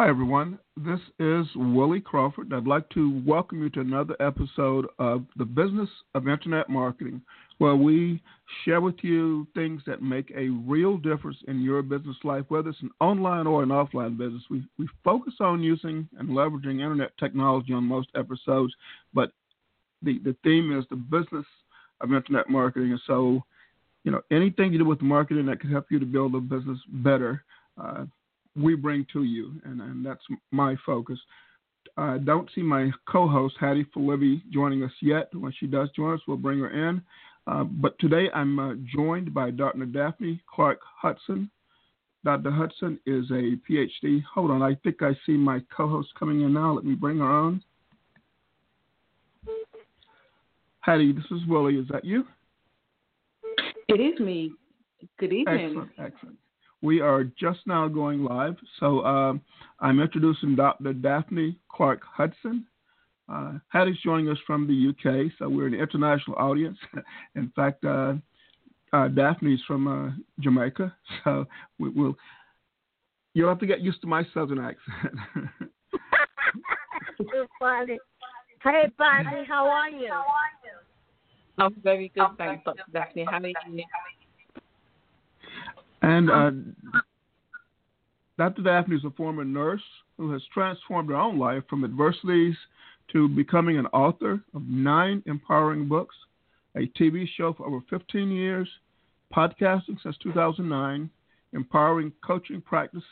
Hi, everyone. This is Willie Crawford. I'd like to welcome you to another episode of The Business of Internet Marketing, where we share with you things that make a real difference in your business life, whether it's an online or an offline business. We, we focus on using and leveraging Internet technology on most episodes, but the, the theme is the business of Internet marketing. And so, you know, anything you do with marketing that can help you to build a business better. Uh, we bring to you, and, and that's my focus. I uh, don't see my co-host Hattie Felibi joining us yet. When she does join us, we'll bring her in. Uh, but today I'm uh, joined by Dr. Daphne Clark Hudson. Dr. Hudson is a PhD. Hold on, I think I see my co-host coming in now. Let me bring her on. Hattie, this is Willie. Is that you? It is me. Good evening. Excellent, excellent. We are just now going live. So um, I'm introducing Dr. Daphne Clark Hudson. Uh, Hattie's joining us from the UK, so we're an international audience. In fact, uh, uh, Daphne's from uh, Jamaica, so we, will you'll have to get used to my southern accent. funny. Hey, Bonnie, how are you? I'm very good, thanks, Dr. Daphne. How are you? And uh, Dr. Daphne is a former nurse who has transformed her own life from adversities to becoming an author of nine empowering books, a TV show for over 15 years, podcasting since 2009, empowering coaching practices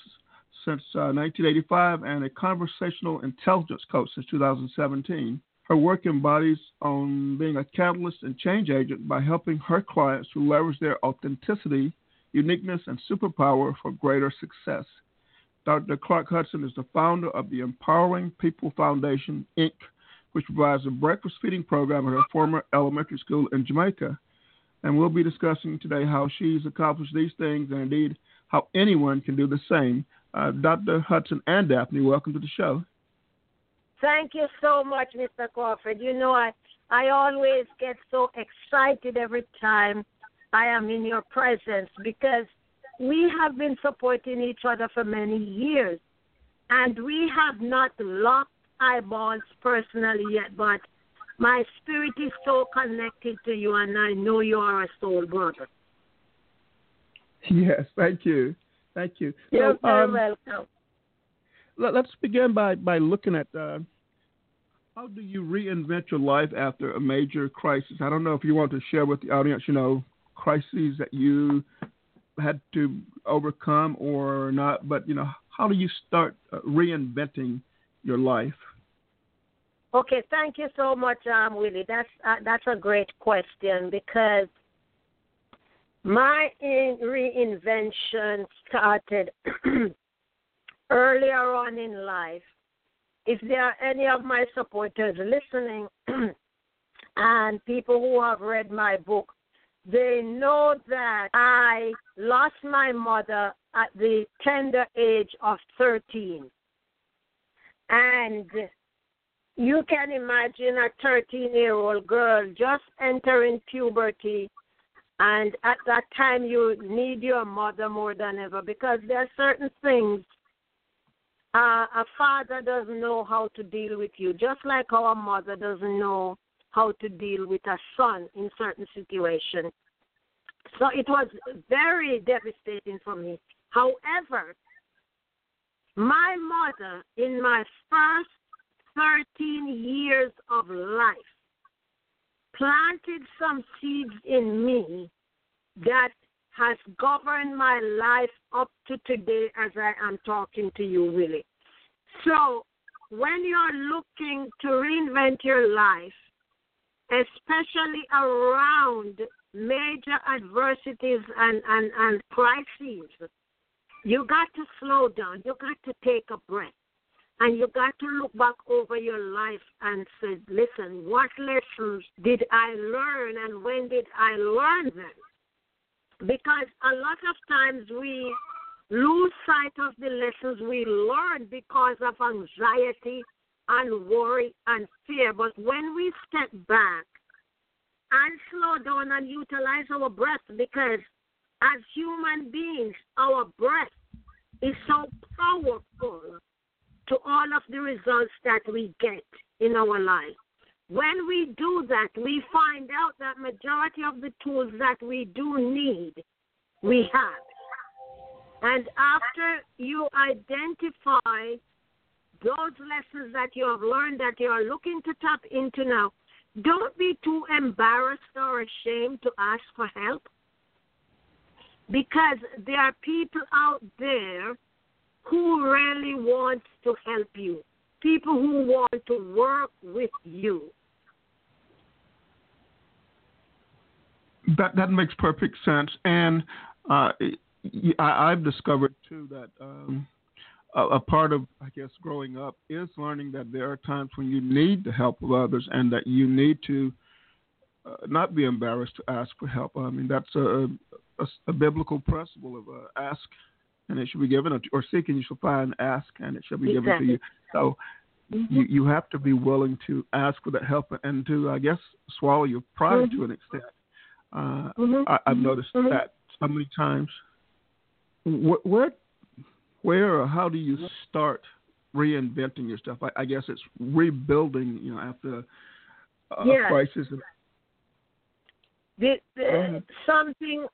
since uh, 1985, and a conversational intelligence coach since 2017. Her work embodies on being a catalyst and change agent by helping her clients to leverage their authenticity uniqueness, and superpower for greater success. Dr. Clark Hudson is the founder of the Empowering People Foundation, Inc., which provides a breakfast feeding program at her former elementary school in Jamaica. And we'll be discussing today how she's accomplished these things and indeed how anyone can do the same. Uh, Dr. Hudson and Daphne, welcome to the show. Thank you so much, Mr. Crawford. You know, I, I always get so excited every time I am in your presence because we have been supporting each other for many years and we have not locked eyeballs personally yet, but my spirit is so connected to you and I know you are a soul brother. Yes, thank you. Thank you. You're so, very um, welcome. Let, us begin by, by looking at uh, how do you reinvent your life after a major crisis? I don't know if you want to share with the audience, you know, crises that you had to overcome or not, but you know, how do you start uh, reinventing your life? Okay, thank you so much, um, Willie. That's uh, that's a great question because my in- reinvention started earlier on in life. If there are any of my supporters listening and people who have read my book, they know that I lost my mother at the tender age of 13. And you can imagine a 13 year old girl just entering puberty. And at that time, you need your mother more than ever because there are certain things uh, a father doesn't know how to deal with you, just like our mother doesn't know how to deal with a son in certain situations. So it was very devastating for me. However, my mother, in my first 13 years of life, planted some seeds in me that has governed my life up to today as I am talking to you, Willie. So, when you're looking to reinvent your life, especially around major adversities and, and, and crises, you got to slow down. You got to take a breath. And you got to look back over your life and say, listen, what lessons did I learn and when did I learn them? Because a lot of times we lose sight of the lessons we learned because of anxiety and worry and fear. But when we step back and slow down and utilize our breath because as human beings, our breath is so powerful to all of the results that we get in our life. When we do that, we find out that majority of the tools that we do need, we have. And after you identify those lessons that you have learned that you are looking to tap into now, don't be too embarrassed or ashamed to ask for help. Because there are people out there who really want to help you, people who want to work with you. That that makes perfect sense, and uh, I, have discovered too that um, a, a, part of I guess growing up is learning that there are times when you need the help of others, and that you need to uh, not be embarrassed to ask for help. I mean that's a a, a biblical principle of uh, ask and it shall be given, or seek and you shall find, ask and it shall be exactly. given to you. So mm-hmm. you you have to be willing to ask for that help and to I guess swallow your pride mm-hmm. to an extent. Uh, mm-hmm. I, have noticed mm-hmm. that so many times. Where, where, or how do you start reinventing your stuff? I, I guess it's rebuilding, you know, after a yes. crisis. The, the, something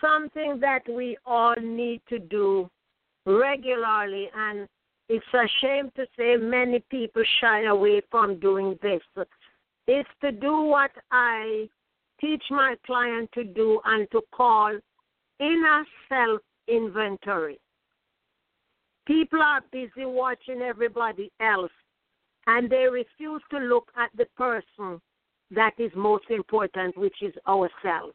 something that we all need to do regularly, and it's a shame to say many people shy away from doing this. It's to do what I teach my client to do and to call inner self inventory. People are busy watching everybody else and they refuse to look at the person that is most important, which is ourselves.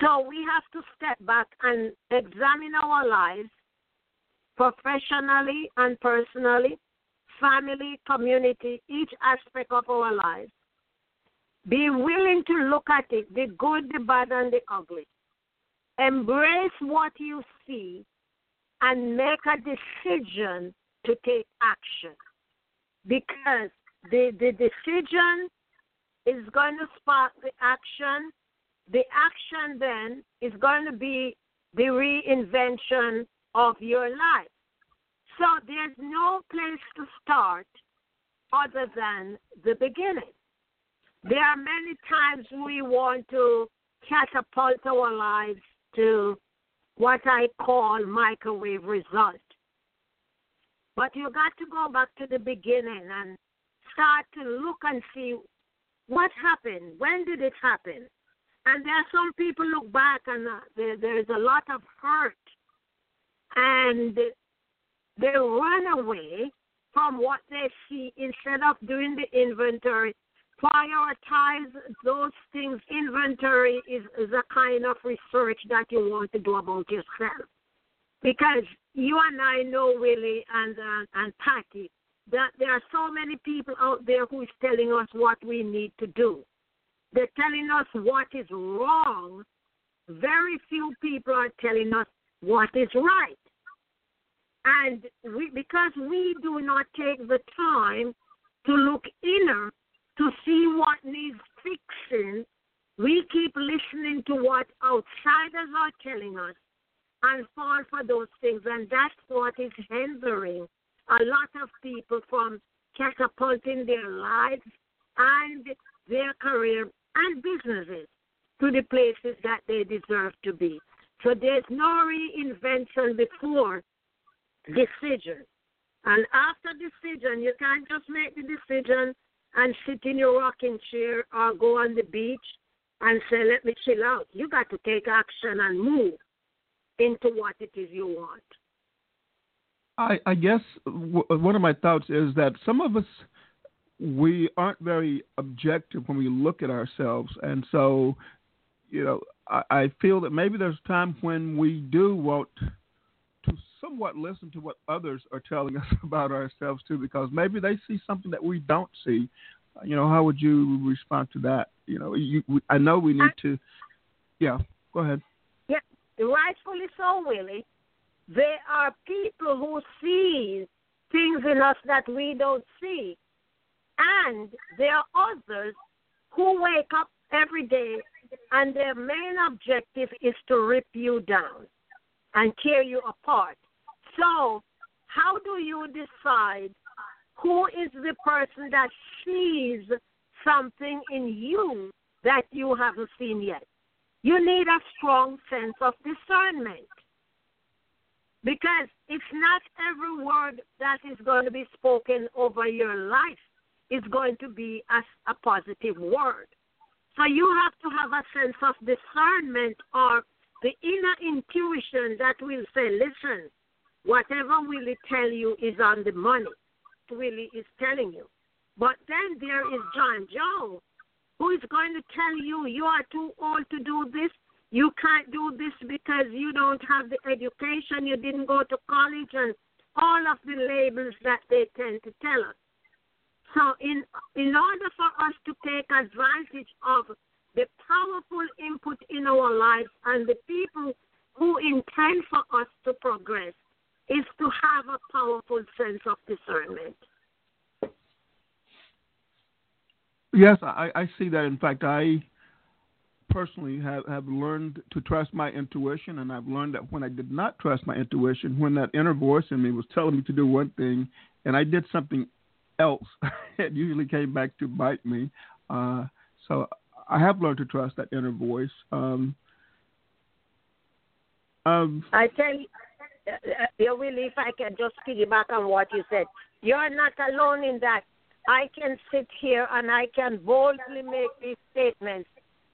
So we have to step back and examine our lives professionally and personally, family, community, each aspect of our lives. Be willing to look at it the good, the bad, and the ugly. Embrace what you see and make a decision to take action. Because the, the decision is going to spark the action the action then is going to be the reinvention of your life. So there's no place to start other than the beginning. There are many times we want to catapult our lives to what I call microwave result. But you got to go back to the beginning and start to look and see what happened. When did it happen? And there are some people look back and uh, there, there's a lot of hurt, and they run away from what they see instead of doing the inventory. Prioritize those things. Inventory is, the kind of research that you want to do about yourself. Because you and I know, Willie and, uh, and Patty, that there are so many people out there who is telling us what we need to do. They're telling us what is wrong. Very few people are telling us what is right. And we, because we do not take the time to look inner to see what needs fixing, we keep listening to what outsiders are telling us and fall for those things. And that's what is hindering a lot of people from catapulting their lives and their career and businesses to the places that they deserve to be. So there's no reinvention before decision. And after decision, you can't just make the decision and sit in your rocking chair or go on the beach and say, let me chill out. You got to take action and move into what it is you want. I, I guess w- one of my thoughts is that some of us we aren't very objective when we look at ourselves, and so you know I, I feel that maybe there's a time when we do want to somewhat listen to what others are telling us about ourselves too, because maybe they see something that we don't see. You know, how would you respond to that? You know, you, we, I know we need to. Yeah, go ahead. Yeah, rightfully so, Willie. There are people who see things in us that we don't see. And there are others who wake up every day and their main objective is to rip you down and tear you apart. So, how do you decide who is the person that sees something in you that you haven't seen yet? You need a strong sense of discernment. Because it's not every word that is going to be spoken over your life is going to be a, a positive word. So you have to have a sense of discernment or the inner intuition that will say, listen, whatever Willie tell you is on the money. Willie is telling you. But then there is John Joe, who is going to tell you you are too old to do this. You can't do this because you don't have the education, you didn't go to college, and all of the labels that they tend to tell us. So, in in order for us to take advantage of the powerful input in our lives and the people who intend for us to progress, is to have a powerful sense of discernment. Yes, I, I see that. In fact, I personally have, have learned to trust my intuition, and I've learned that when I did not trust my intuition, when that inner voice in me was telling me to do one thing, and I did something else, it usually came back to bite me. Uh, so I have learned to trust that inner voice. Um, um, I tell you, uh, Willie, if I can just piggyback on what you said, you're not alone in that. I can sit here and I can boldly make these statements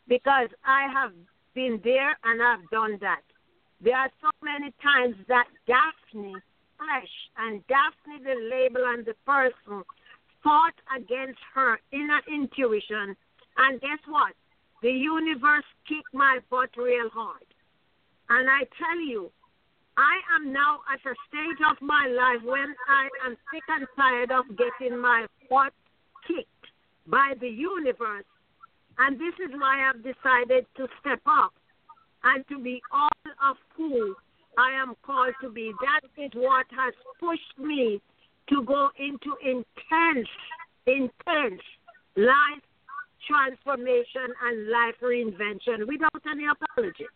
because I have been there and I've done that. There are so many times that Daphne flesh and Daphne the label and the person fought against her inner intuition and guess what? The universe kicked my butt real hard. And I tell you, I am now at a stage of my life when I am sick and tired of getting my butt kicked by the universe. And this is why I've decided to step up and to be all of who I am called to be. That is what has pushed me to go into intense, intense life transformation and life reinvention without any apologies.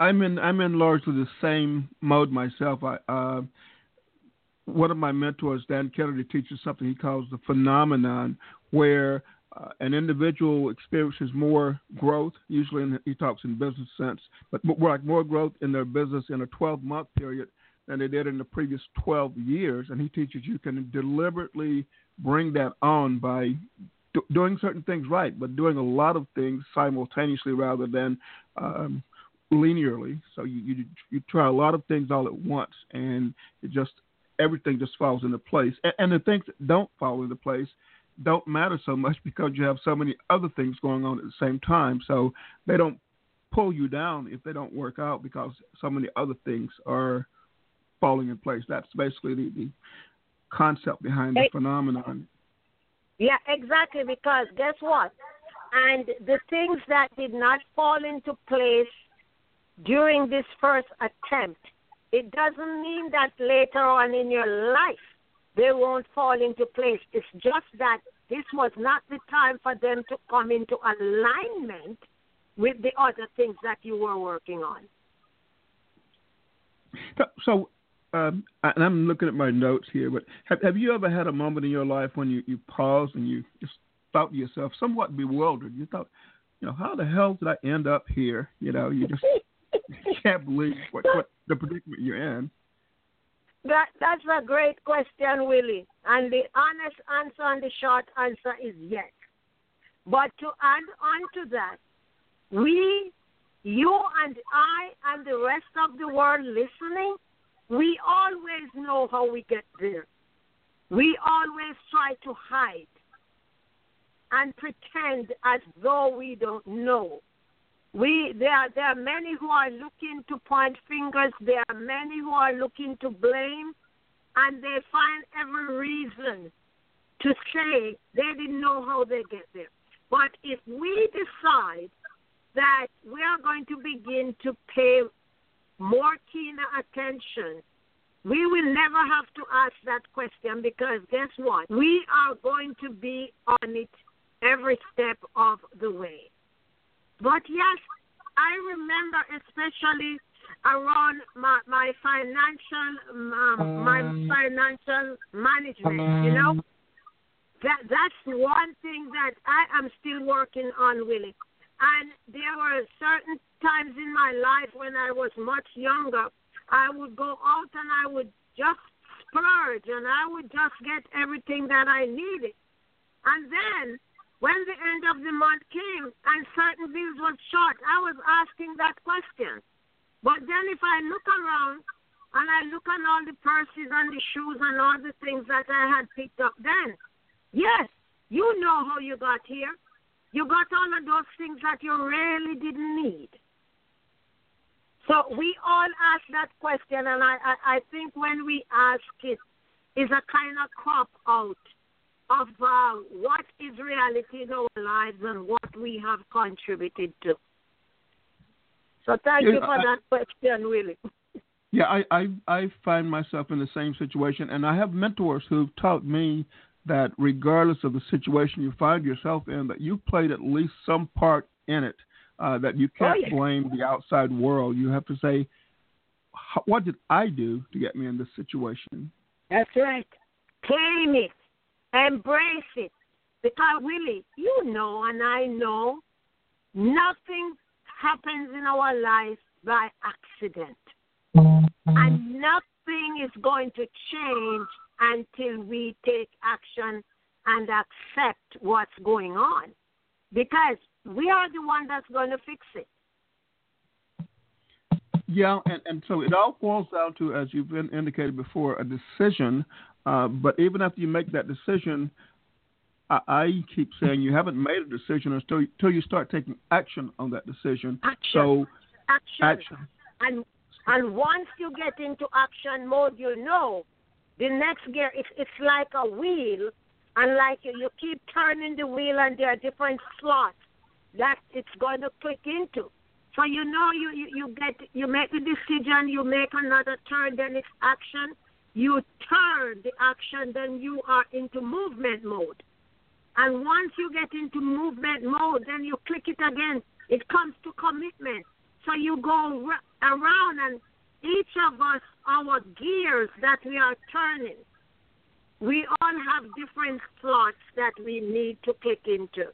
I'm in I'm in largely the same mode myself. I, uh, one of my mentors, Dan Kennedy, teaches something he calls the phenomenon, where uh, an individual experiences more growth. Usually, in, he talks in business sense, but more like more growth in their business in a 12 month period than they did in the previous 12 years. And he teaches you can deliberately bring that on by do, doing certain things right, but doing a lot of things simultaneously rather than um, linearly. So you, you you try a lot of things all at once, and it just everything just falls into place. And, and the things that don't fall into place don't matter so much because you have so many other things going on at the same time. So they don't pull you down if they don't work out because so many other things are falling in place. That's basically the, the concept behind the phenomenon. Yeah, exactly. Because guess what? And the things that did not fall into place during this first attempt, it doesn't mean that later on in your life they won't fall into place. It's just that this was not the time for them to come into alignment with the other things that you were working on. So, um, and I'm looking at my notes here, but have, have you ever had a moment in your life when you, you paused and you just thought to yourself, somewhat bewildered? You thought, you know, how the hell did I end up here? You know, you just can't believe what, what the predicament you're in. That that's a great question, Willie. And the honest answer and the short answer is yes. But to add on to that, we, you and I and the rest of the world listening, we always know how we get there. We always try to hide and pretend as though we don't know. We there are, there are many who are looking to point fingers. There are many who are looking to blame, and they find every reason to say they didn't know how they get there. But if we decide that we are going to begin to pay more keener attention, we will never have to ask that question because guess what? We are going to be on it every step of the way. But yes, I remember especially around my my financial um, my financial management. You know, that that's one thing that I am still working on, Willie. And there were certain times in my life when I was much younger, I would go out and I would just splurge and I would just get everything that I needed. And then when the end of the month came and certain bills were short, I was asking that question. But then if I look around and I look at all the purses and the shoes and all the things that I had picked up then, yes, you know how you got here. You got all of those things that you really didn't need. So we all ask that question, and I, I, I think when we ask it, is a kind of crop out of uh, what is reality in our lives and what we have contributed to. So thank yeah, you for I, that question, Willie. Yeah, I, I I find myself in the same situation, and I have mentors who've taught me that regardless of the situation you find yourself in, that you played at least some part in it. Uh, that you oh, can't oh, yeah. blame the outside world. You have to say, what did I do to get me in this situation? That's right. Claim it. Embrace it. Because really, you know and I know nothing happens in our life by accident. And nothing is going to change until we take action and accept what's going on. Because we are the one that's going to fix it. Yeah, and, and so it all boils down to, as you've been indicated before, a decision uh, but even after you make that decision, I, I, keep saying you haven't made a decision until, until you start taking action on that decision. Action. So, action. action. And and once you get into action mode, you know the next gear. It's it's like a wheel, and like you, you keep turning the wheel, and there are different slots that it's going to click into. So you know you, you, you get you make the decision, you make another turn, then it's action you turn the action, then you are into movement mode. And once you get into movement mode, then you click it again. It comes to commitment. So you go around, and each of us, our gears that we are turning, we all have different slots that we need to click into.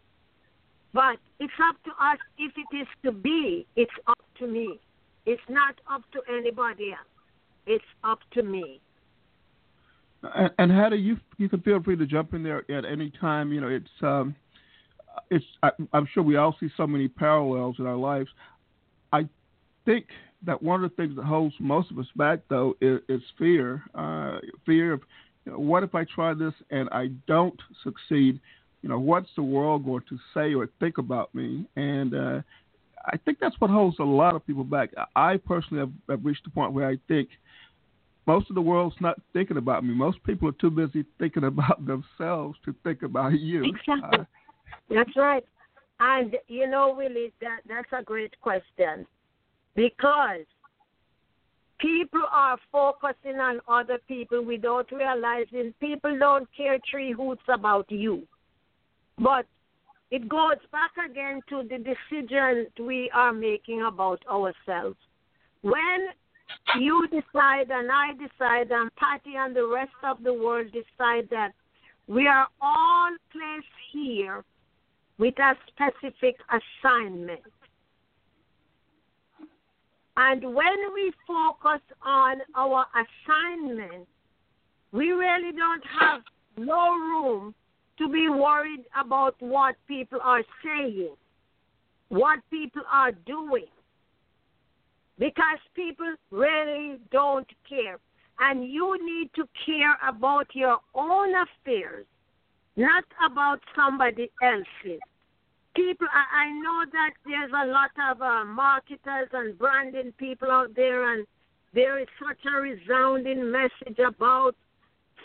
But it's up to us if it is to be, it's up to me. It's not up to anybody else. It's up to me. And, and Hattie, you you can feel free to jump in there at any time. You know, it's um, it's I, I'm sure we all see so many parallels in our lives. I think that one of the things that holds most of us back, though, is, is fear. Uh, fear of you know, what if I try this and I don't succeed? You know, what's the world going to say or think about me? And uh, I think that's what holds a lot of people back. I personally have, have reached the point where I think most of the world's not thinking about me. Most people are too busy thinking about themselves to think about you. Exactly. Uh, that's right. And you know, Willie, that that's a great question because people are focusing on other people without realizing people don't care three hoots about you. But it goes back again to the decision we are making about ourselves. When you decide and I decide and Patty and the rest of the world decide that we are all placed here with a specific assignment. And when we focus on our assignment, we really don't have no room to be worried about what people are saying, what people are doing because people really don't care. And you need to care about your own affairs, not about somebody else's. People, I, know that there's a lot of uh, marketers and branding people out there, and there is such a resounding message about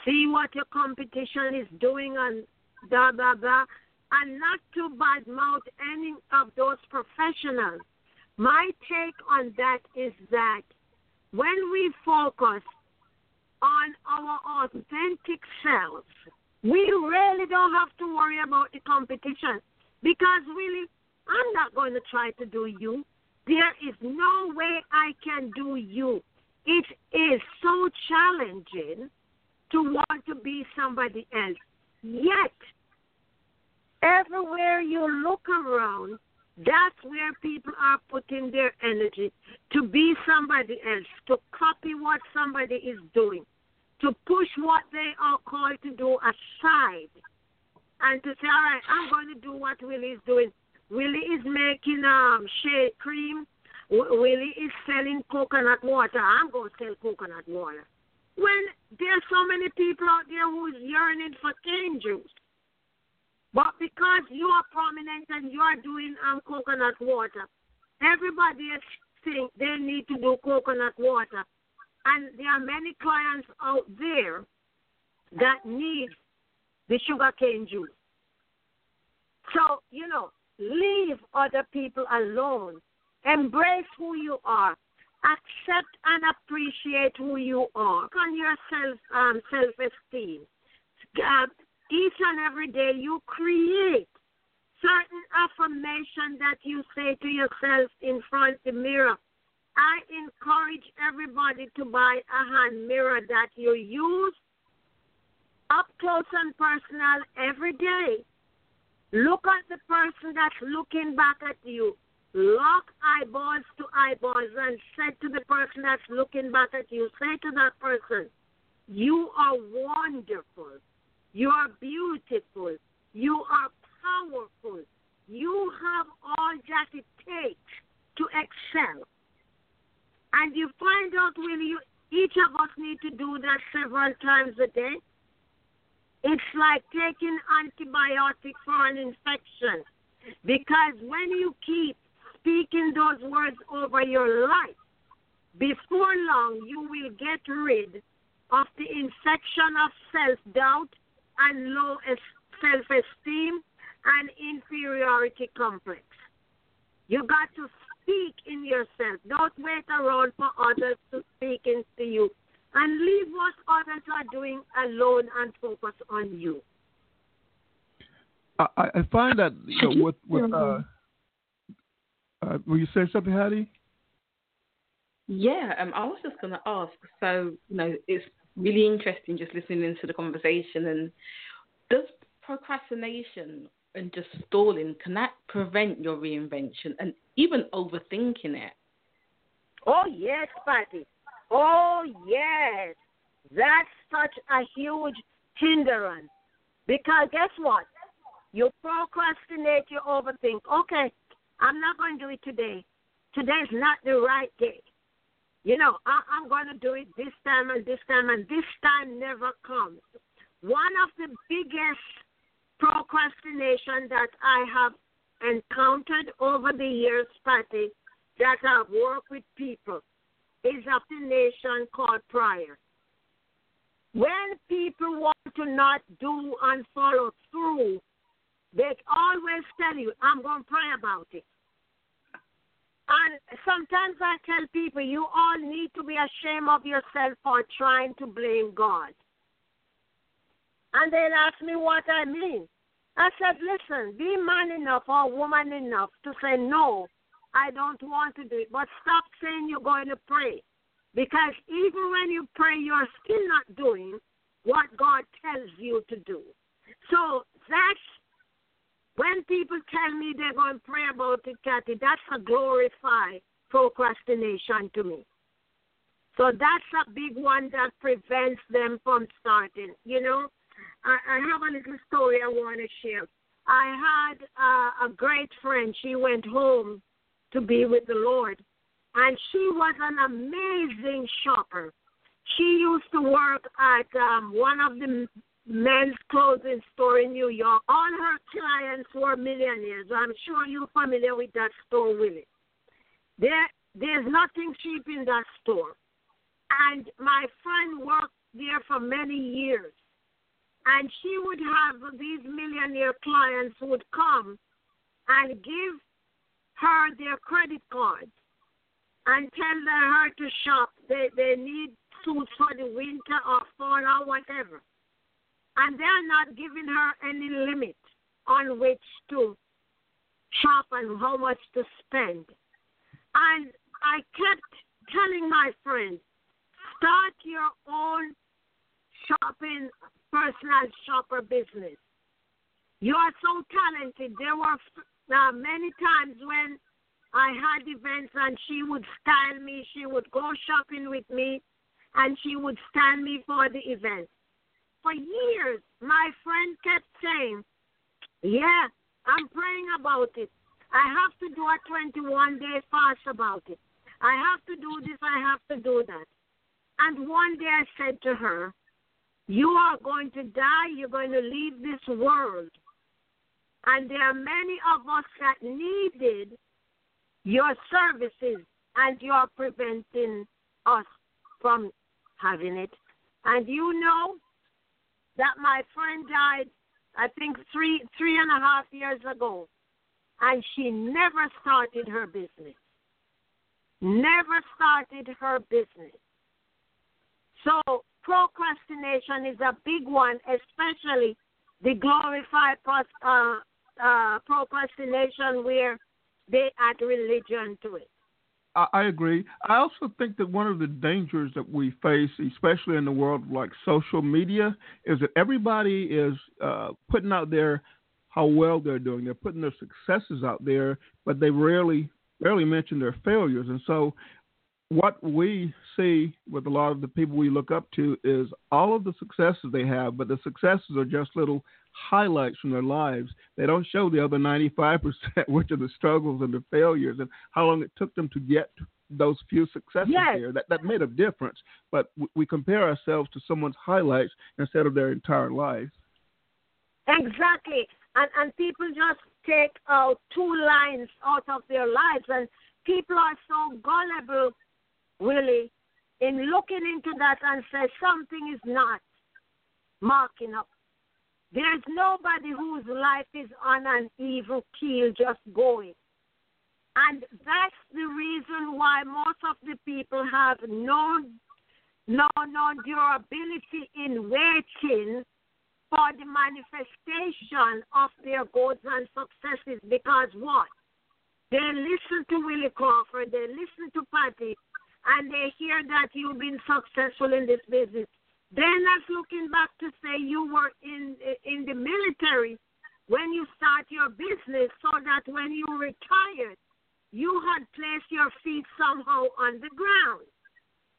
see what your competition is doing and blah, blah, blah, and not to badmouth any of those professionals my take on that is that when we focus on our authentic selves, we really don't have to worry about the competition because really, I'm not going to try to do you. There is no way I can do you. It is so challenging to want to be somebody else. Yet, everywhere you look around, that's where people are putting their energy to be somebody else, to copy what somebody is doing, to push what they are called to do aside, and to say, all right, I'm going to do what Willie is doing. Willie is making um shade cream. Willie is selling coconut water. I'm going to sell coconut water. When there's so many people out there who's yearning for juice. But because you are prominent and you are doing um, coconut water, everybody else think they need to do coconut water. And there are many clients out there that need the sugar cane juice. So, you know, leave other people alone. Embrace who you are. Accept and appreciate who you are. On your self um, self esteem. Uh, each and every day you create certain affirmation that you say to yourself in front of the mirror. I encourage everybody to buy a hand mirror that you use up close and personal every day. Look at the person that's looking back at you. Lock eyeballs to eyeballs and say to the person that's looking back at you, say to that person, You are wonderful. You are beautiful. You are powerful. You have all that it takes to excel. And you find out when you each of us need to do that several times a day. It's like taking antibiotics for an infection. Because when you keep speaking those words over your life, before long you will get rid of the infection of self doubt and low self esteem and inferiority complex. You got to speak in yourself. Don't wait around for others to speak into you. And leave what others are doing alone and focus on you. I, I find that you know, with with uh, uh, will you say something, Hattie? Yeah, um, I was just going to ask. So, you know, it's really interesting just listening into the conversation. And does procrastination and just stalling can that prevent your reinvention and even overthinking it? Oh yes, Patty. Oh yes, that's such a huge hindrance. Because guess what? You procrastinate, you overthink. Okay, I'm not going to do it today. Today is not the right day. You know, I, I'm going to do it this time and this time, and this time never comes. One of the biggest procrastination that I have encountered over the years, Patty, that I've worked with people, is a nation called prior. When people want to not do and follow through, they always tell you, I'm going to pray about it. And sometimes I tell people, you all need to be ashamed of yourself for trying to blame God. And they'll ask me what I mean. I said, listen, be man enough or woman enough to say, no, I don't want to do it. But stop saying you're going to pray. Because even when you pray, you're still not doing what God tells you to do. So that's when people tell me they're going to pray about it, Kathy, that's a glorified procrastination to me. So that's a big one that prevents them from starting. You know, I, I have a little story I want to share. I had uh, a great friend. She went home to be with the Lord, and she was an amazing shopper. She used to work at um, one of the men's clothing store in New York. All her clients were millionaires. I'm sure you're familiar with that store, Willie. There, there's nothing cheap in that store. And my friend worked there for many years. And she would have these millionaire clients would come and give her their credit cards and tell her to shop. They they need suits for the winter or fall or whatever and they're not giving her any limit on which to shop and how much to spend. And I kept telling my friends, start your own shopping, personal shopper business. You are so talented. There were uh, many times when I had events and she would style me. She would go shopping with me and she would stand me for the event. For years, my friend kept saying, Yeah, I'm praying about it. I have to do a 21 day fast about it. I have to do this, I have to do that. And one day I said to her, You are going to die, you're going to leave this world. And there are many of us that needed your services, and you're preventing us from having it. And you know that my friend died, I think three three and a half years ago, and she never started her business. Never started her business. So procrastination is a big one, especially the glorified uh, uh, procrastination where they add religion to it. I, agree. I also think that one of the dangers that we face, especially in the world like social media, is that everybody is uh, putting out there how well they're doing. They're putting their successes out there, but they rarely rarely mention their failures. And so, what we see with a lot of the people we look up to is all of the successes they have, but the successes are just little highlights from their lives. They don't show the other 95%, which are the struggles and the failures and how long it took them to get those few successes yes. there. That, that made a difference. But we compare ourselves to someone's highlights instead of their entire life. Exactly. And, and people just take out two lines out of their lives. And people are so gullible, really, in looking into that and say something is not marking up there's nobody whose life is on an evil keel just going. And that's the reason why most of the people have no, no, no durability in waiting for the manifestation of their goals and successes. Because what? They listen to Willie Crawford, they listen to Patty, and they hear that you've been successful in this business. Then that's looking back to say you were in in the military when you start your business, so that when you retired, you had placed your feet somehow on the ground.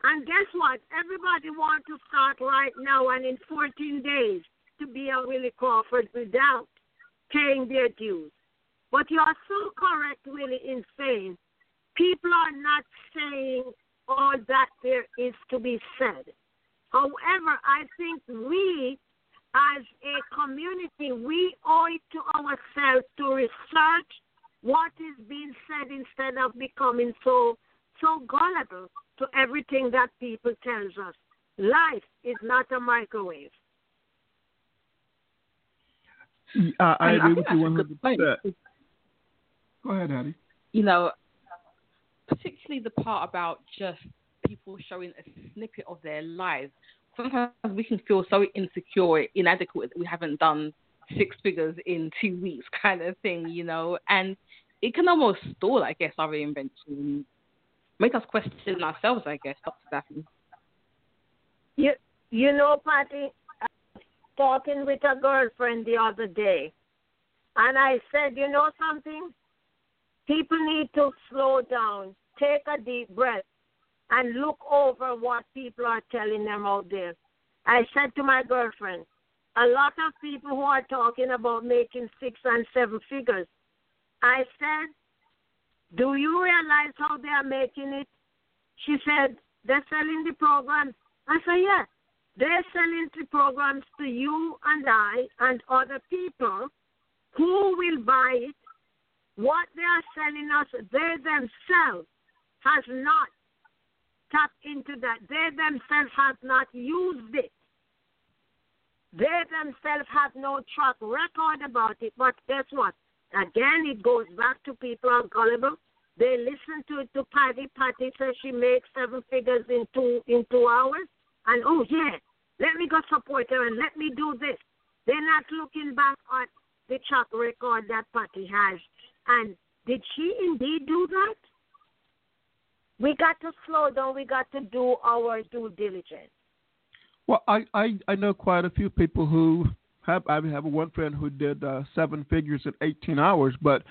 And guess what? Everybody wants to start right now and in 14 days to be a Willie Crawford without paying their dues. But you are so correct, Willie, in saying people are not saying all that there is to be said. However, I think we, as a community, we owe it to ourselves to research what is being said instead of becoming so so gullible to everything that people tells us. Life is not a microwave. Uh, I, agree with you one hundred percent. Go ahead, Addie. You know, particularly the part about just people showing a snippet of their lives, sometimes we can feel so insecure, inadequate that we haven't done six figures in two weeks, kind of thing, you know. And it can almost stall, I guess, our reinvention, make us question ourselves, I guess, Dr. Daphne. You, you know, Patty, I was talking with a girlfriend the other day, and I said, you know something? People need to slow down, take a deep breath, and look over what people are telling them out there. I said to my girlfriend, a lot of people who are talking about making six and seven figures, I said, do you realize how they are making it? She said, they're selling the programs. I said, yeah, they're selling the programs to you and I and other people who will buy it. What they are selling us, they themselves has not tap into that. They themselves have not used it. They themselves have no track record about it. But guess what? Again, it goes back to people are gullible. They listen to it to Patty. Patty says she makes seven figures in two in two hours. And oh yeah, let me go support her and let me do this. They're not looking back at the track record that Patty has. And did she indeed do that? We got to slow down. We got to do our due diligence. Well, I I, I know quite a few people who have. I have one friend who did uh, seven figures in 18 hours, but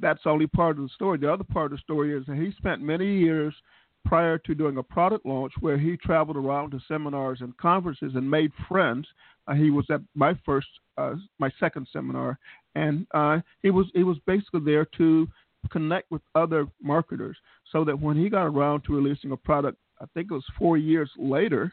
that's only part of the story. The other part of the story is that he spent many years prior to doing a product launch where he traveled around to seminars and conferences and made friends. Uh, he was at my first, uh, my second seminar, and uh, he was he was basically there to connect with other marketers so that when he got around to releasing a product, I think it was four years later,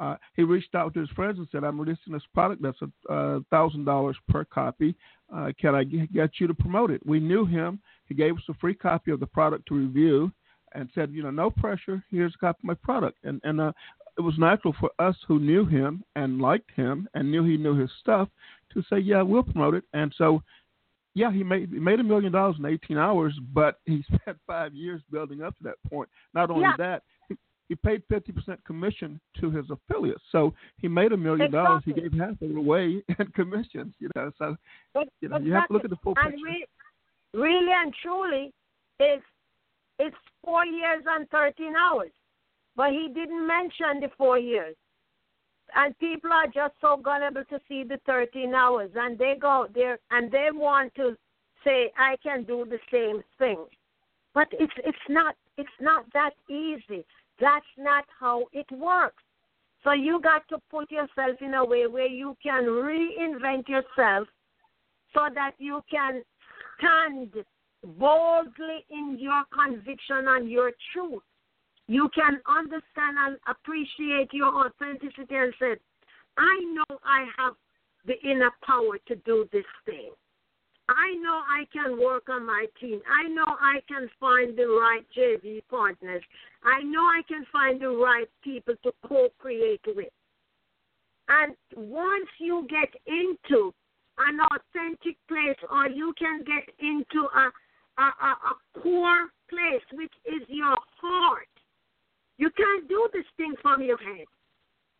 uh, he reached out to his friends and said, "I'm releasing this product that's a thousand dollars per copy. Uh, can I get you to promote it?" We knew him. He gave us a free copy of the product to review, and said, "You know, no pressure. Here's a copy of my product." And and uh, it was natural for us who knew him and liked him and knew he knew his stuff to say, "Yeah, we'll promote it." And so yeah, he made he made a million dollars in 18 hours, but he spent five years building up to that point. Not only yeah. that, he, he paid 50% commission to his affiliates, so he made a million dollars. He gave half of it away in commissions. You know, so but, you know you have to look at the full and picture. Re- really and truly, it's it's four years and 13 hours, but he didn't mention the four years and people are just so gullible to see the 13 hours and they go there and they want to say i can do the same thing. But it's it's not it's not that easy. That's not how it works. So you got to put yourself in a way where you can reinvent yourself so that you can stand boldly in your conviction and your truth you can understand and appreciate your authenticity and say, I know I have the inner power to do this thing. I know I can work on my team. I know I can find the right JV partners. I know I can find the right people to co create with. And once you get into an authentic place or you can get into a, a, a, a core place, which is your heart, you can't do this thing from your head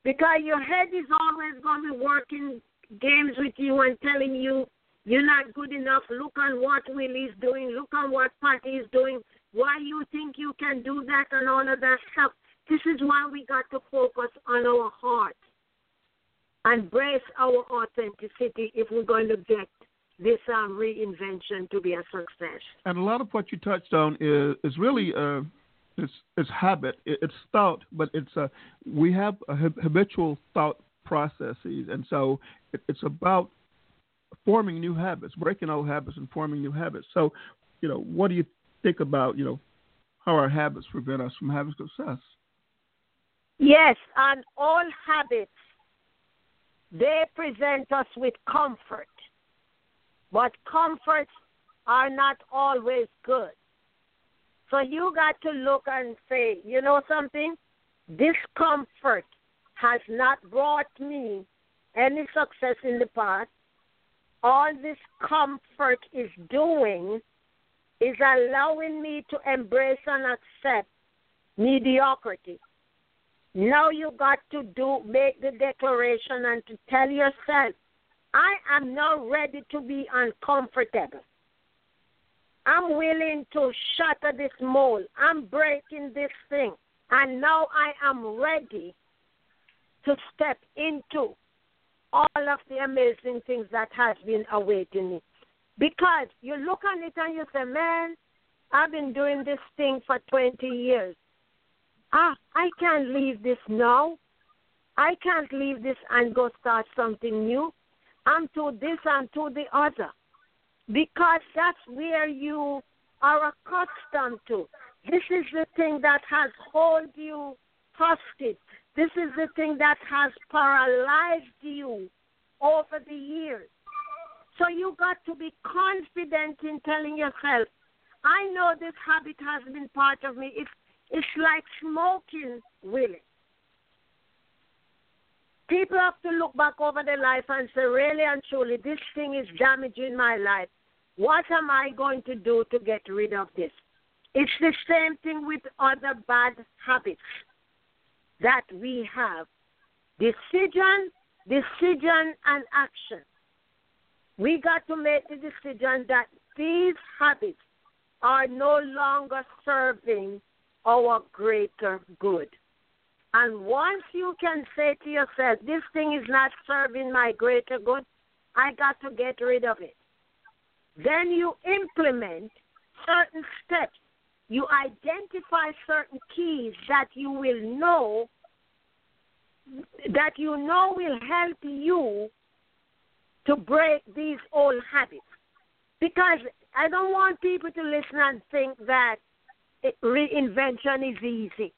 because your head is always going to be working games with you and telling you you're not good enough. Look on what Willie's doing. Look on what Patty is doing. Why you think you can do that and all of that stuff. This is why we got to focus on our heart and brace our authenticity if we're going to get this um, reinvention to be a success. And a lot of what you touched on is is really uh, it's it's habit, it's thought, but it's a we have a habitual thought processes, and so it, it's about forming new habits, breaking old habits, and forming new habits. So, you know, what do you think about you know how our habits prevent us from having success? Yes, and all habits they present us with comfort, but comforts are not always good. So you got to look and say, you know something? Discomfort has not brought me any success in the past. All this comfort is doing is allowing me to embrace and accept mediocrity. Now you got to do make the declaration and to tell yourself, I am now ready to be uncomfortable. I'm willing to shatter this mold. I'm breaking this thing. And now I am ready to step into all of the amazing things that has been awaiting me. Because you look on it and you say, man, I've been doing this thing for 20 years. Ah, I can't leave this now. I can't leave this and go start something new. I'm to this, I'm to the other because that's where you are accustomed to. This is the thing that has held you hostage. This is the thing that has paralyzed you over the years. So you got to be confident in telling yourself, I know this habit has been part of me. It's it's like smoking, really. People have to look back over their life and say, really and truly, this thing is damaging my life. What am I going to do to get rid of this? It's the same thing with other bad habits that we have. Decision, decision, and action. We got to make the decision that these habits are no longer serving our greater good. And once you can say to yourself, this thing is not serving my greater good, I got to get rid of it. Then you implement certain steps. You identify certain keys that you will know that you know will help you to break these old habits. Because I don't want people to listen and think that reinvention is easy.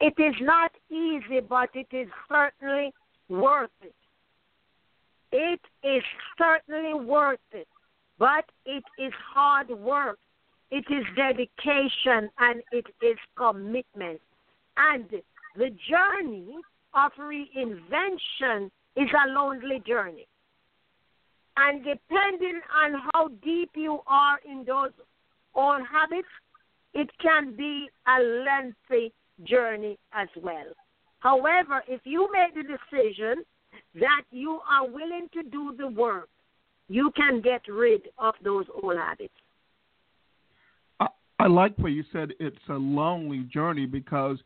It is not easy, but it is certainly worth it. It is certainly worth it, but it is hard work. It is dedication and it is commitment. And the journey of reinvention is a lonely journey. And depending on how deep you are in those old habits, it can be a lengthy journey as well. However, if you make the decision that you are willing to do the work, you can get rid of those old habits. I, I like what you said it's a lonely journey because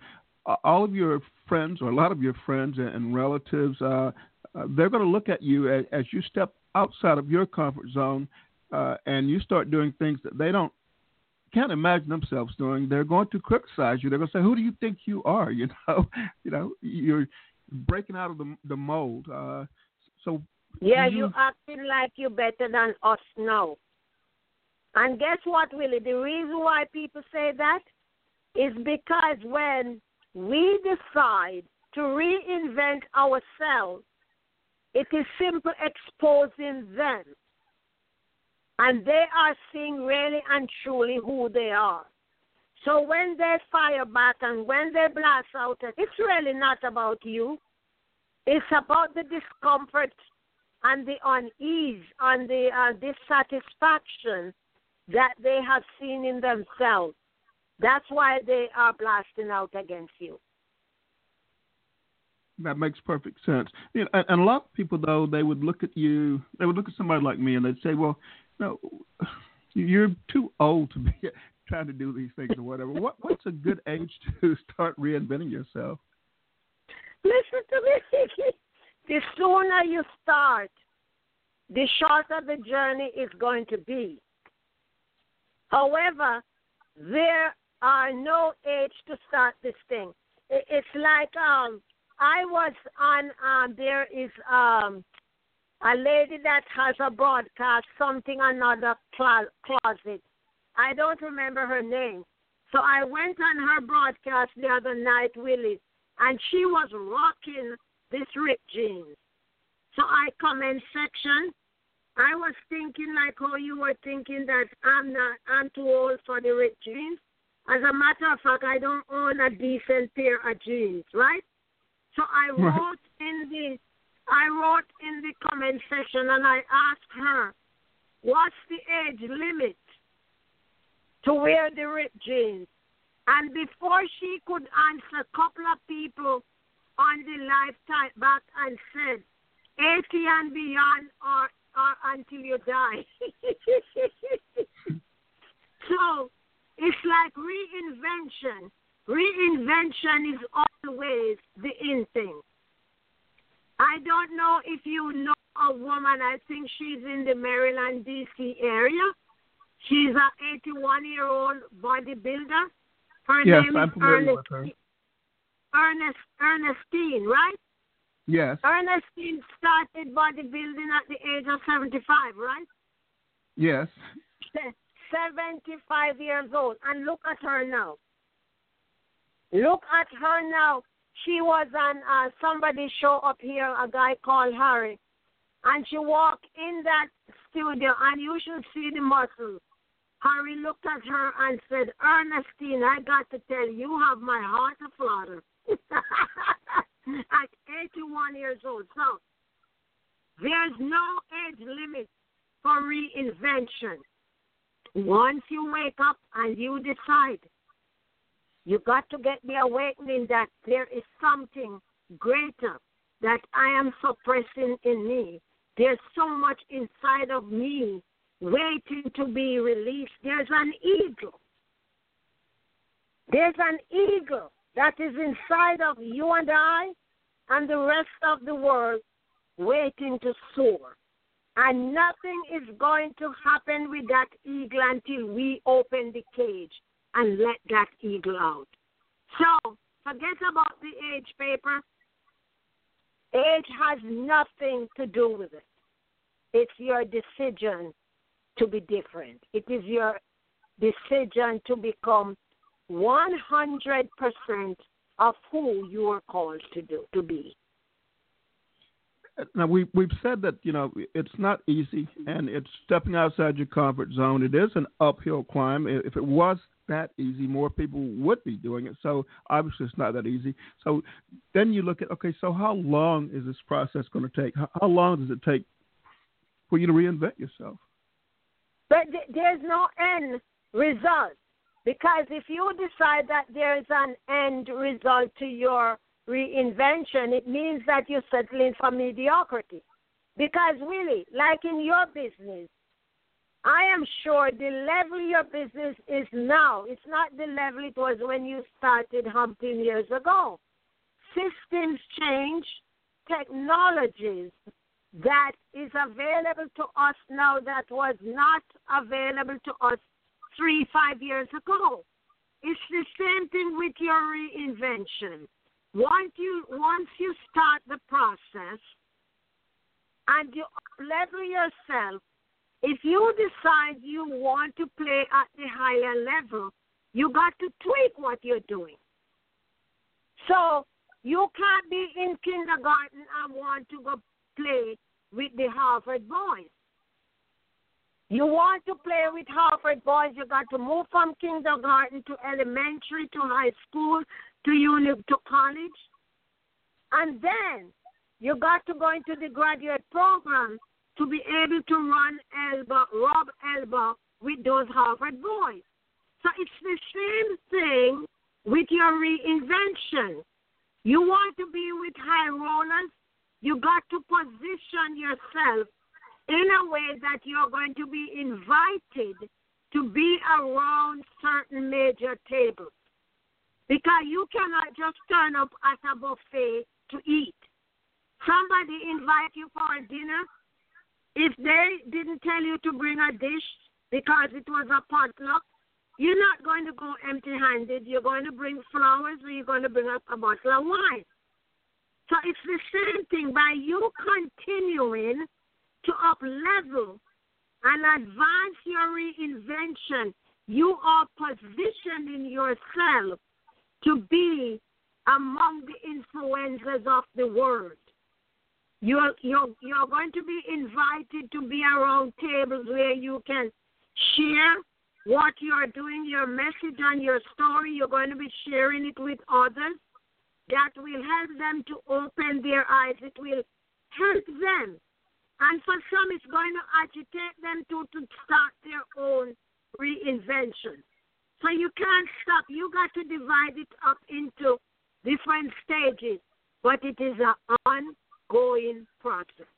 all of your friends, or a lot of your friends and relatives, uh, uh, they're going to look at you as, as, you step outside of your comfort zone uh, and you start doing things that they don't can't imagine themselves doing. They're going to criticize you. They're going to say, "Who do you think you are?" You know, you know, you're breaking out of the the mold. Uh, so yeah, you, you acting like you're better than us now. And guess what, Willie? The reason why people say that is because when we decide to reinvent ourselves, it is simply exposing them and they are seeing really and truly who they are. So when they fire back and when they blast out, it's really not about you. It's about the discomfort and the unease and the uh, dissatisfaction that they have seen in themselves. That's why they are blasting out against you. That makes perfect sense. You know, and, and a lot of people, though, they would look at you, they would look at somebody like me and they'd say, well, no, you're too old to be trying to do these things or whatever. What what's a good age to start reinventing yourself? Listen to me. the sooner you start, the shorter the journey is going to be. However, there are no age to start this thing. It's like um, I was on. Um, there is um, a lady that has a broadcast, something another closet. I don't remember her name. So I went on her broadcast the other night, Willie, and she was rocking this ripped jeans. So I comment section. I was thinking like how you were thinking that I'm not I'm too old for the ripped jeans. As a matter of fact, I don't own a decent pair of jeans, right? So I wrote in the I wrote in the comment section and I asked her, what's the age limit to wear the ripped jeans? And before she could answer, a couple of people on the live type back and said, 80 and beyond or, or until you die. so it's like reinvention. Reinvention is always the in thing. I don't know if you know a woman. I think she's in the Maryland, D.C. area. She's an 81 year old bodybuilder. Her yes, name I'm is familiar with her. Ernest, Ernestine, right? Yes. Ernestine started bodybuilding at the age of 75, right? Yes. 75 years old. And look at her now. Look at her now she was on uh, somebody's show up here, a guy called Harry, and she walked in that studio, and you should see the muscles. Harry looked at her and said, Ernestine, I got to tell you, you have my heart of flutter. At 81 years old. So, there's no age limit for reinvention. Once you wake up and you decide you got to get the awakening that there is something greater that I am suppressing in me. There's so much inside of me waiting to be released. There's an eagle. There's an eagle that is inside of you and I and the rest of the world waiting to soar. And nothing is going to happen with that eagle until we open the cage and let that eagle out. So forget about the age paper. Age has nothing to do with it. It's your decision to be different. It is your decision to become 100% of who you are called to do to be. Now we we've said that you know it's not easy and it's stepping outside your comfort zone. It is an uphill climb. If it was that easy, more people would be doing it. So obviously it's not that easy. So then you look at okay, so how long is this process going to take? How long does it take for you to reinvent yourself? But there's no end result. Because if you decide that there's an end result to your reinvention, it means that you're settling for mediocrity. Because really, like in your business, I am sure the level your business is now, it's not the level it was when you started Humping years ago. Systems change, technologies that is available to us now that was not available to us three, five years ago. It's the same thing with your reinvention. Once you once you start the process and you level yourself, if you decide you want to play at the higher level, you got to tweak what you're doing. So you can't be in kindergarten and want to go play with the Harvard boys. You want to play with Harvard boys, you got to move from kindergarten to elementary to high school to uni to college. And then you got to go into the graduate program to be able to run elbow, rub elbow with those Harvard boys. So it's the same thing with your reinvention. You want to be with high rollers, you got to position yourself in a way that you're going to be invited to be around certain major tables. Because you cannot just turn up at a buffet to eat. Somebody invite you for a dinner. If they didn't tell you to bring a dish because it was a potluck, you're not going to go empty handed. You're going to bring flowers or you're going to bring up a bottle of wine. So it's the same thing by you continuing to up level and advance your reinvention. You are positioning yourself to be among the influencers of the world. You're, you're, you're going to be invited to be around tables where you can share what you're doing, your message and your story. You're going to be sharing it with others that will help them to open their eyes. It will help them. And for some, it's going to agitate them to, to start their own reinvention. So you can't stop. You got to divide it up into different stages, but it is an ongoing process.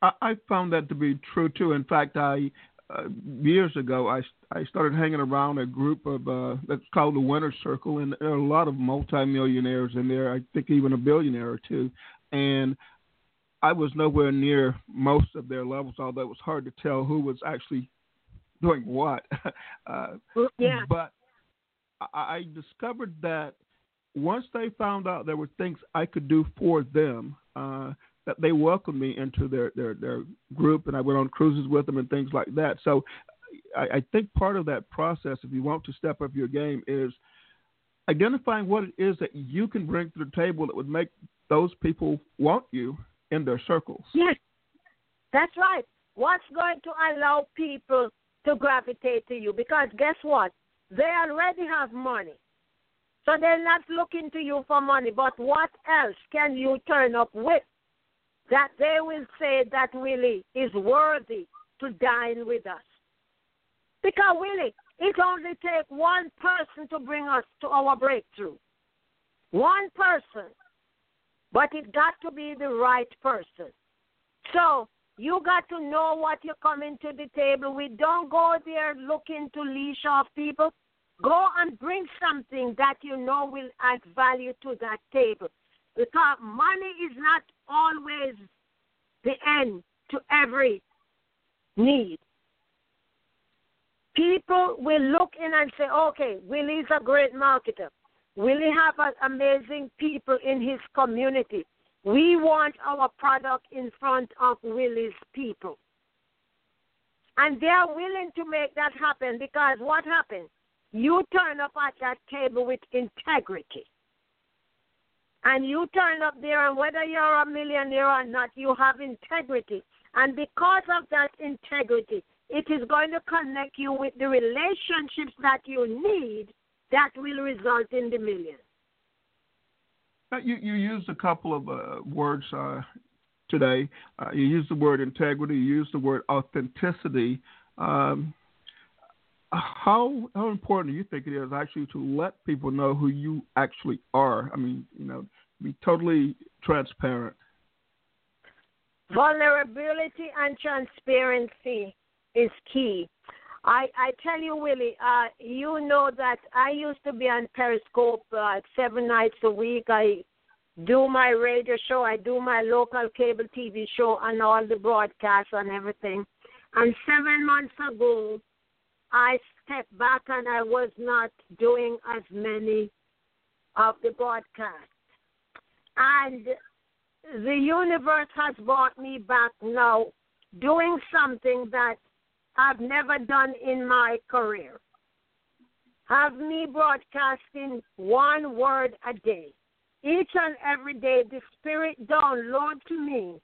I, I found that to be true too. In fact, I uh, years ago, I, I started hanging around a group of uh, that's called the Winner Circle, and there are a lot of multimillionaires in there. I think even a billionaire or two, and I was nowhere near most of their levels, although it was hard to tell who was actually doing what. uh, yeah. But I, I discovered that once they found out there were things I could do for them, uh, that they welcomed me into their, their, their group, and I went on cruises with them and things like that. So I, I think part of that process, if you want to step up your game, is identifying what it is that you can bring to the table that would make those people want you in their circles. Yes, that's right. What's going to allow people to gravitate to you? Because guess what? They already have money. So they're not looking to you for money, but what else can you turn up with that they will say that Willie is worthy to dine with us. Because Willie, it only takes one person to bring us to our breakthrough. One person. But it got to be the right person. So you got to know what you're coming to the table with. Don't go there looking to leash off people. Go and bring something that you know will add value to that table. Because money is not always the end to every need. People will look in and say, okay, Willie's a great marketer. Willie have amazing people in his community. We want our product in front of Willie's people. And they are willing to make that happen because what happens? You turn up at that table with integrity. And you turn up there, and whether you're a millionaire or not, you have integrity. And because of that integrity, it is going to connect you with the relationships that you need that will result in the million. You you used a couple of uh, words uh, today. Uh, you used the word integrity. You used the word authenticity. Um, how how important do you think it is actually to let people know who you actually are? I mean, you know, be totally transparent. Vulnerability and transparency is key. I I tell you, Willie, uh, you know that I used to be on Periscope uh, seven nights a week. I do my radio show, I do my local cable TV show, and all the broadcasts and everything. And seven months ago, I stepped back and I was not doing as many of the broadcasts. And the universe has brought me back now doing something that I've never done in my career. Have me broadcasting one word a day. Each and every day, the Spirit download to me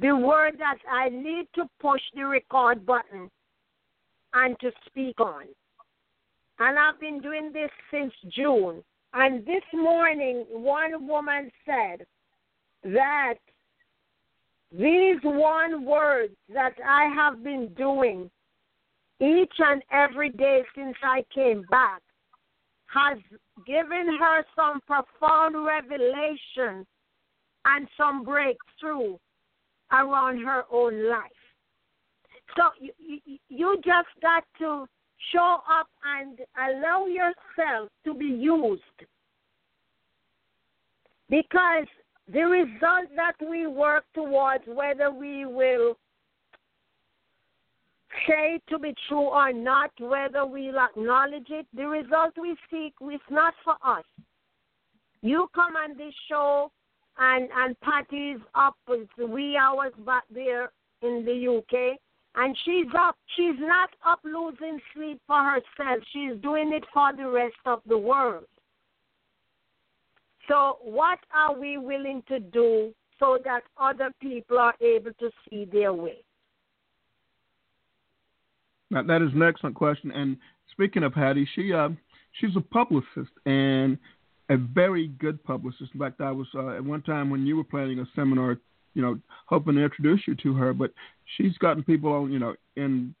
the word that I need to push the record button and to speak on. And I've been doing this since June. And this morning, one woman said that these one words that I have been doing each and every day since I came back has given her some profound revelation and some breakthrough around her own life. So you, you, you just got to show up and allow yourself to be used. Because the result that we work towards, whether we will say to be true or not, whether we'll acknowledge it, the result we seek is not for us. You come on this show and and Patty's up three hours back there in the UK and she's up she's not up losing sleep for herself. She's doing it for the rest of the world. So what are we willing to do so that other people are able to see their way? Now, that is an excellent question. And speaking of Hattie, she uh, she's a publicist and a very good publicist. In fact, I was uh, at one time when you were planning a seminar, you know, hoping to introduce you to her. But she's gotten people on, you know, in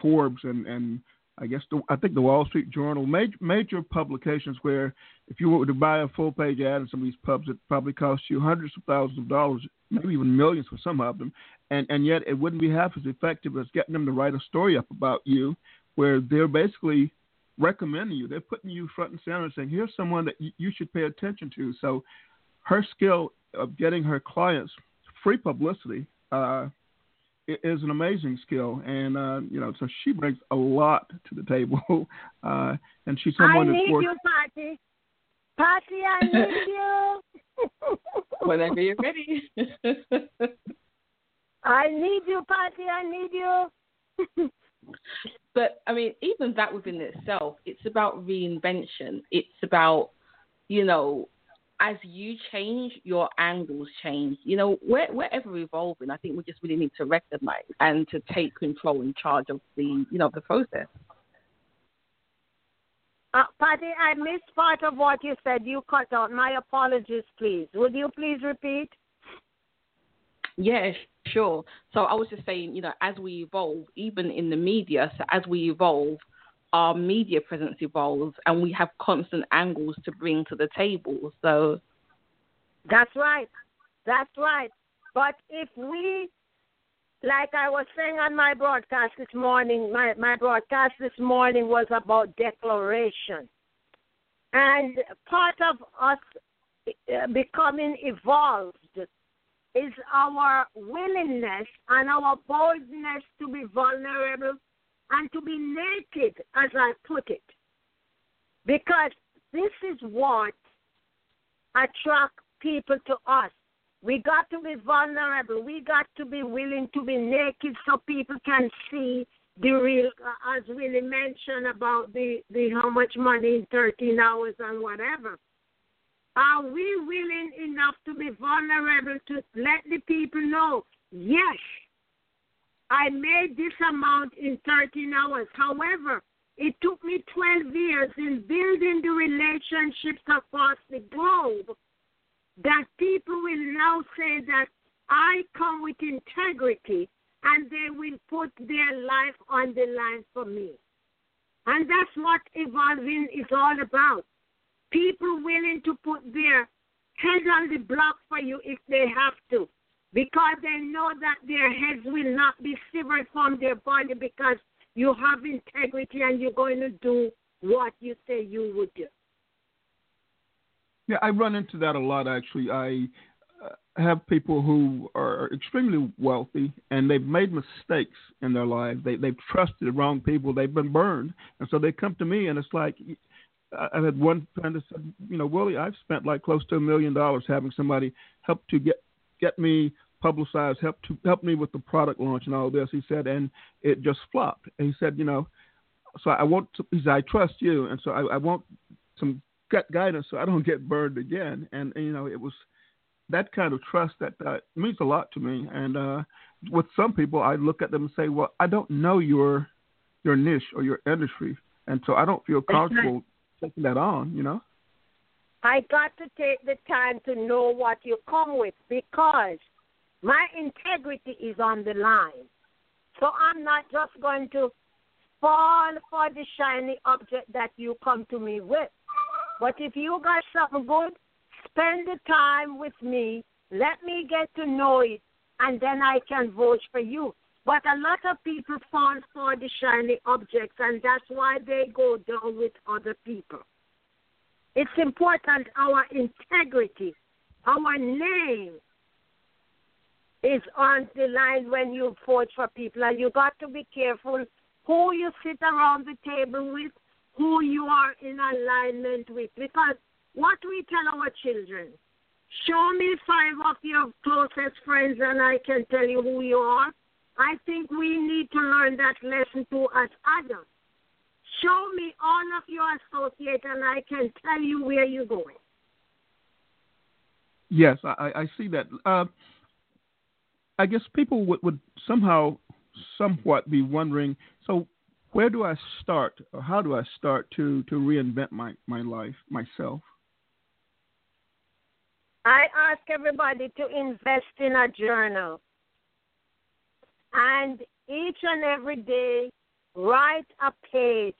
Forbes and and I guess the, I think the Wall Street Journal, major major publications where if you were to buy a full page ad in some of these pubs, it probably costs you hundreds of thousands of dollars, maybe even millions for some of them, and and yet it wouldn't be half as effective as getting them to write a story up about you, where they're basically recommending you. They're putting you front and center and saying, here's someone that you should pay attention to. So her skill of getting her clients free publicity uh, is an amazing skill, and uh, you know, so she brings a lot to the table, uh, and she's someone I need you, Patty. Patty, I need you. Whenever you're ready. I need you, Patty. I need you. but I mean, even that within itself, it's about reinvention. It's about, you know, as you change, your angles change. You know, we're, we're ever evolving. I think we just really need to recognize and to take control and charge of the, you know, the process. Uh, Patty, I missed part of what you said. You cut out. My apologies, please. Would you please repeat? Yes, sure. So I was just saying, you know, as we evolve, even in the media, so as we evolve, our media presence evolves and we have constant angles to bring to the table. So That's right. That's right. But if we like I was saying on my broadcast this morning, my, my broadcast this morning was about declaration. And part of us uh, becoming evolved is our willingness and our boldness to be vulnerable and to be naked, as I put it. Because this is what attracts people to us. We got to be vulnerable. We got to be willing to be naked so people can see the real, uh, as Willie mentioned about the, the how much money in 13 hours and whatever. Are we willing enough to be vulnerable to let the people know, yes, I made this amount in 13 hours. However, it took me 12 years in building the relationships across the globe that people will now say that I come with integrity and they will put their life on the line for me. And that's what evolving is all about. People willing to put their head on the block for you if they have to, because they know that their heads will not be severed from their body because you have integrity and you're going to do what you say you would do. Yeah, I run into that a lot actually. I uh, have people who are extremely wealthy and they've made mistakes in their lives. They they've trusted the wrong people. They've been burned, and so they come to me and it's like. I had one friend that said, you know, Willie, I've spent like close to a million dollars having somebody help to get get me publicized, help to help me with the product launch and all this. He said, and it just flopped. And he said, you know, so I want to, he said, I trust you, and so I, I want some guidance so I don't get burned again. And, and you know, it was that kind of trust that uh, means a lot to me. And uh, with some people, I look at them and say, well, I don't know your your niche or your industry, and so I don't feel comfortable taking that on. You know. I got to take the time to know what you come with because my integrity is on the line. So I'm not just going to fall for the shiny object that you come to me with. But if you got something good, spend the time with me. Let me get to know it, and then I can vote for you. But a lot of people fall for the shiny objects, and that's why they go down with other people. It's important our integrity, our name is on the line when you vote for people, and you got to be careful who you sit around the table with who you are in alignment with. Because what we tell our children, show me five of your closest friends and I can tell you who you are. I think we need to learn that lesson too as adults. Show me all of your associates and I can tell you where you're going. Yes, I, I see that. Uh, I guess people would, would somehow, somewhat be wondering. So, where do I start, or how do I start to to reinvent my my life myself? I ask everybody to invest in a journal, and each and every day write a page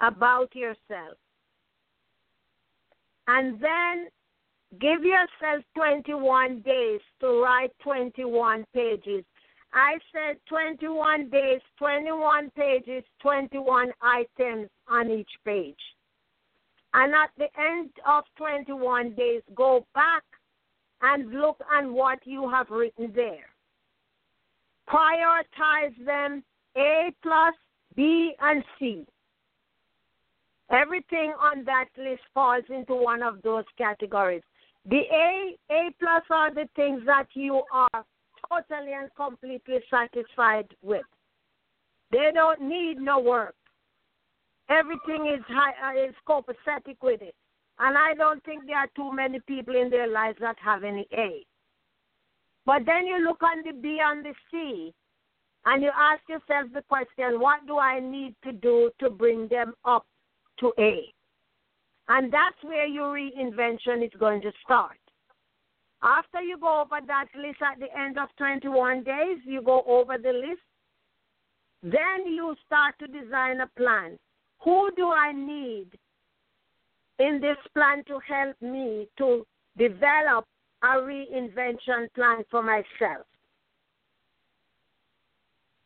about yourself, and then give yourself 21 days to write 21 pages I said 21 days, 21 pages, 21 items on each page. And at the end of 21 days, go back and look at what you have written there. Prioritize them A plus, B, and C. Everything on that list falls into one of those categories. The A, A plus are the things that you are totally and completely satisfied with. They don't need no work. Everything is high, uh, is copacetic with it. And I don't think there are too many people in their lives that have any A. But then you look on the B and the C, and you ask yourself the question, what do I need to do to bring them up to A? And that's where your reinvention is going to start. After you go over that list at the end of 21 days, you go over the list. Then you start to design a plan. Who do I need in this plan to help me to develop a reinvention plan for myself?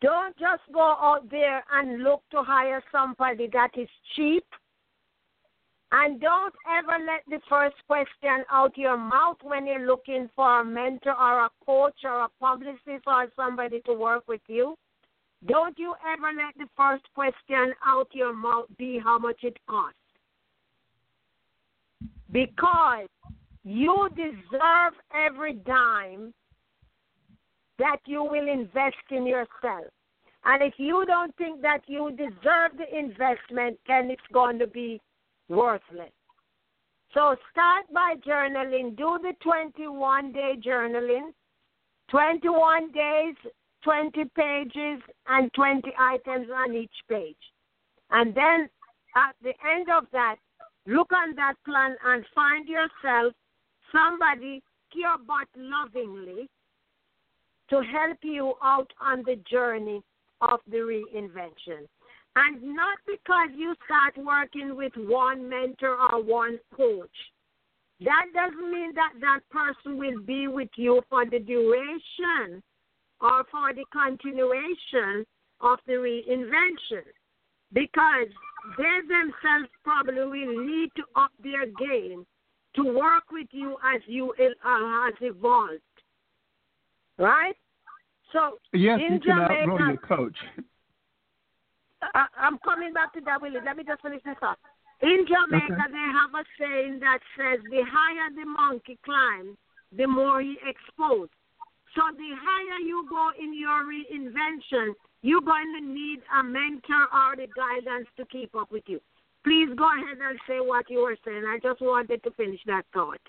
Don't just go out there and look to hire somebody that is cheap. And don't ever let the first question out your mouth when you're looking for a mentor or a coach or a publicist or somebody to work with you. Don't you ever let the first question out your mouth be how much it costs. Because you deserve every dime that you will invest in yourself. And if you don't think that you deserve the investment, then it's going to be worthless. So start by journaling. Do the 21 day journaling. 21 days, 20 pages, and 20 items on each page. And then at the end of that, look on that plan and find yourself somebody care but lovingly to help you out on the journey of the reinvention. And not because you start working with one mentor or one coach. That doesn't mean that that person will be with you for the duration or for the continuation of the reinvention. Because they themselves probably will need to up their game to work with you as you uh, has evolved. Right? So yes, in you can Jamaica, outgrow your coach. I, I'm coming back to that, Willie. Let me just finish this up. In Jamaica, Okay. they have a saying that says, the higher the monkey climbs, the more he exposed. So the higher you go in your reinvention, you're going to need a mentor or the guidance to keep up with you. Please go ahead and say what you were saying. I just wanted to finish that thought.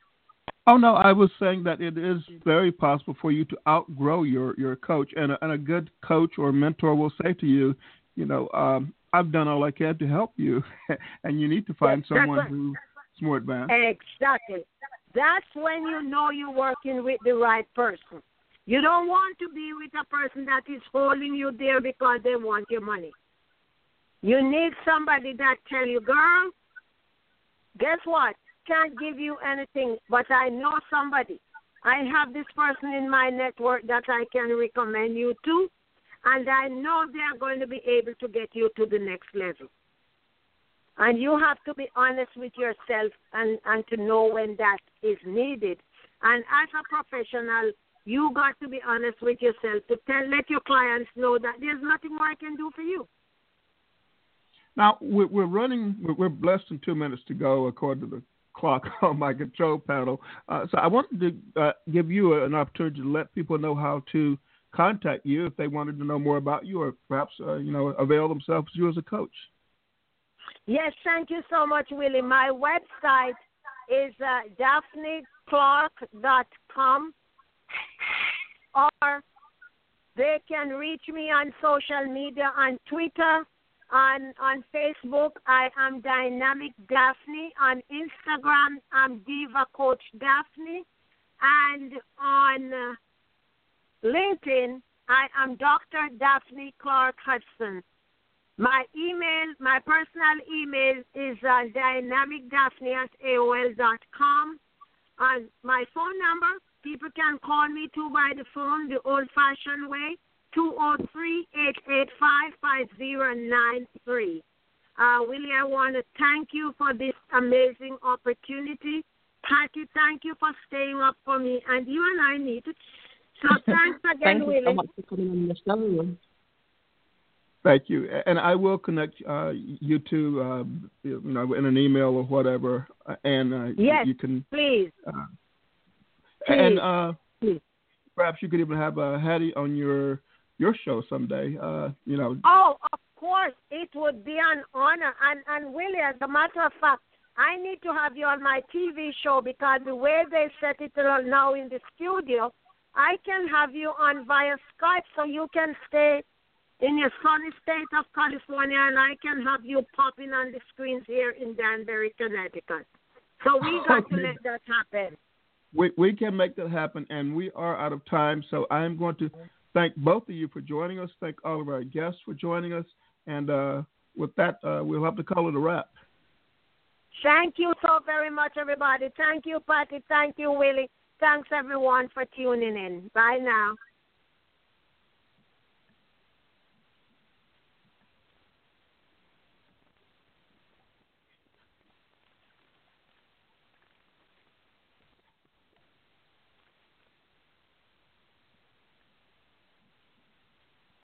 Oh no, I was saying that it is very possible for you to outgrow your your coach, and a, and a good coach or mentor will say to you, you know, um, I've done all I can to help you, and you need to find Yes, someone right. who's more advanced. Exactly. That's when you know you're working with the right person. You don't want to be with a person that is holding you there because they want your money. You need somebody that tell you, girl, guess what? Can't give you anything, but I know somebody. I have this person in my network that I can recommend you to, and I know they are going to be able to get you to the next level. And you have to be honest with yourself and, and to know when that is needed. And as a professional, you got to be honest with yourself to tell let your clients know that there's nothing more I can do for you. Now we're, running. We're, we're less than two minutes to go, according to the clock on my control panel. Uh, so I wanted to uh, give you an opportunity to let people know how to contact you if they wanted to know more about you, or perhaps uh, you know avail themselves you as a coach. Yes, thank you so much, Willie. My website is uh, daphneclark.com or they can reach me on social media on Twitter, on on Facebook. I am Dynamic Daphne. On Instagram, I'm Diva Coach Daphne. And on uh, LinkedIn, I am Dr. Daphne Clark Hudson. My email, my personal email is uh, dynamicdaphne at AOL.com. And my phone number, people can call me too by the phone the old fashioned way, 203 885 5093. Uh, Willie, I want to thank you for this amazing opportunity. Patty, thank you for staying up for me. And you and I need to. So thanks again, Thank you Willie. so much for coming on the show. Thank you, and I will connect uh, you two, uh, you know, in an email or whatever, uh, and uh, Yes. you can. Please. Uh, Please. and uh, Please. perhaps you could even have uh, Hattie on your your show someday. Uh, you know, Oh, of course, it would be an honor. And and Willie, as a matter of fact, I need to have you on my TV show because the way they set it now in the studio, I can have you on via Skype so you can stay in your sunny state of California and I can have you popping on the screens here in Danbury, Connecticut. So we got to let that happen. we we can make that happen, and we are out of time. So I am going to thank both of you for joining us. Thank all of our guests for joining us, and uh, with that, uh, we'll have to call it a wrap. Thank you so very much, everybody. Thank you, Patty. Thank you, Willie. Thanks, everyone, for tuning in. Bye now.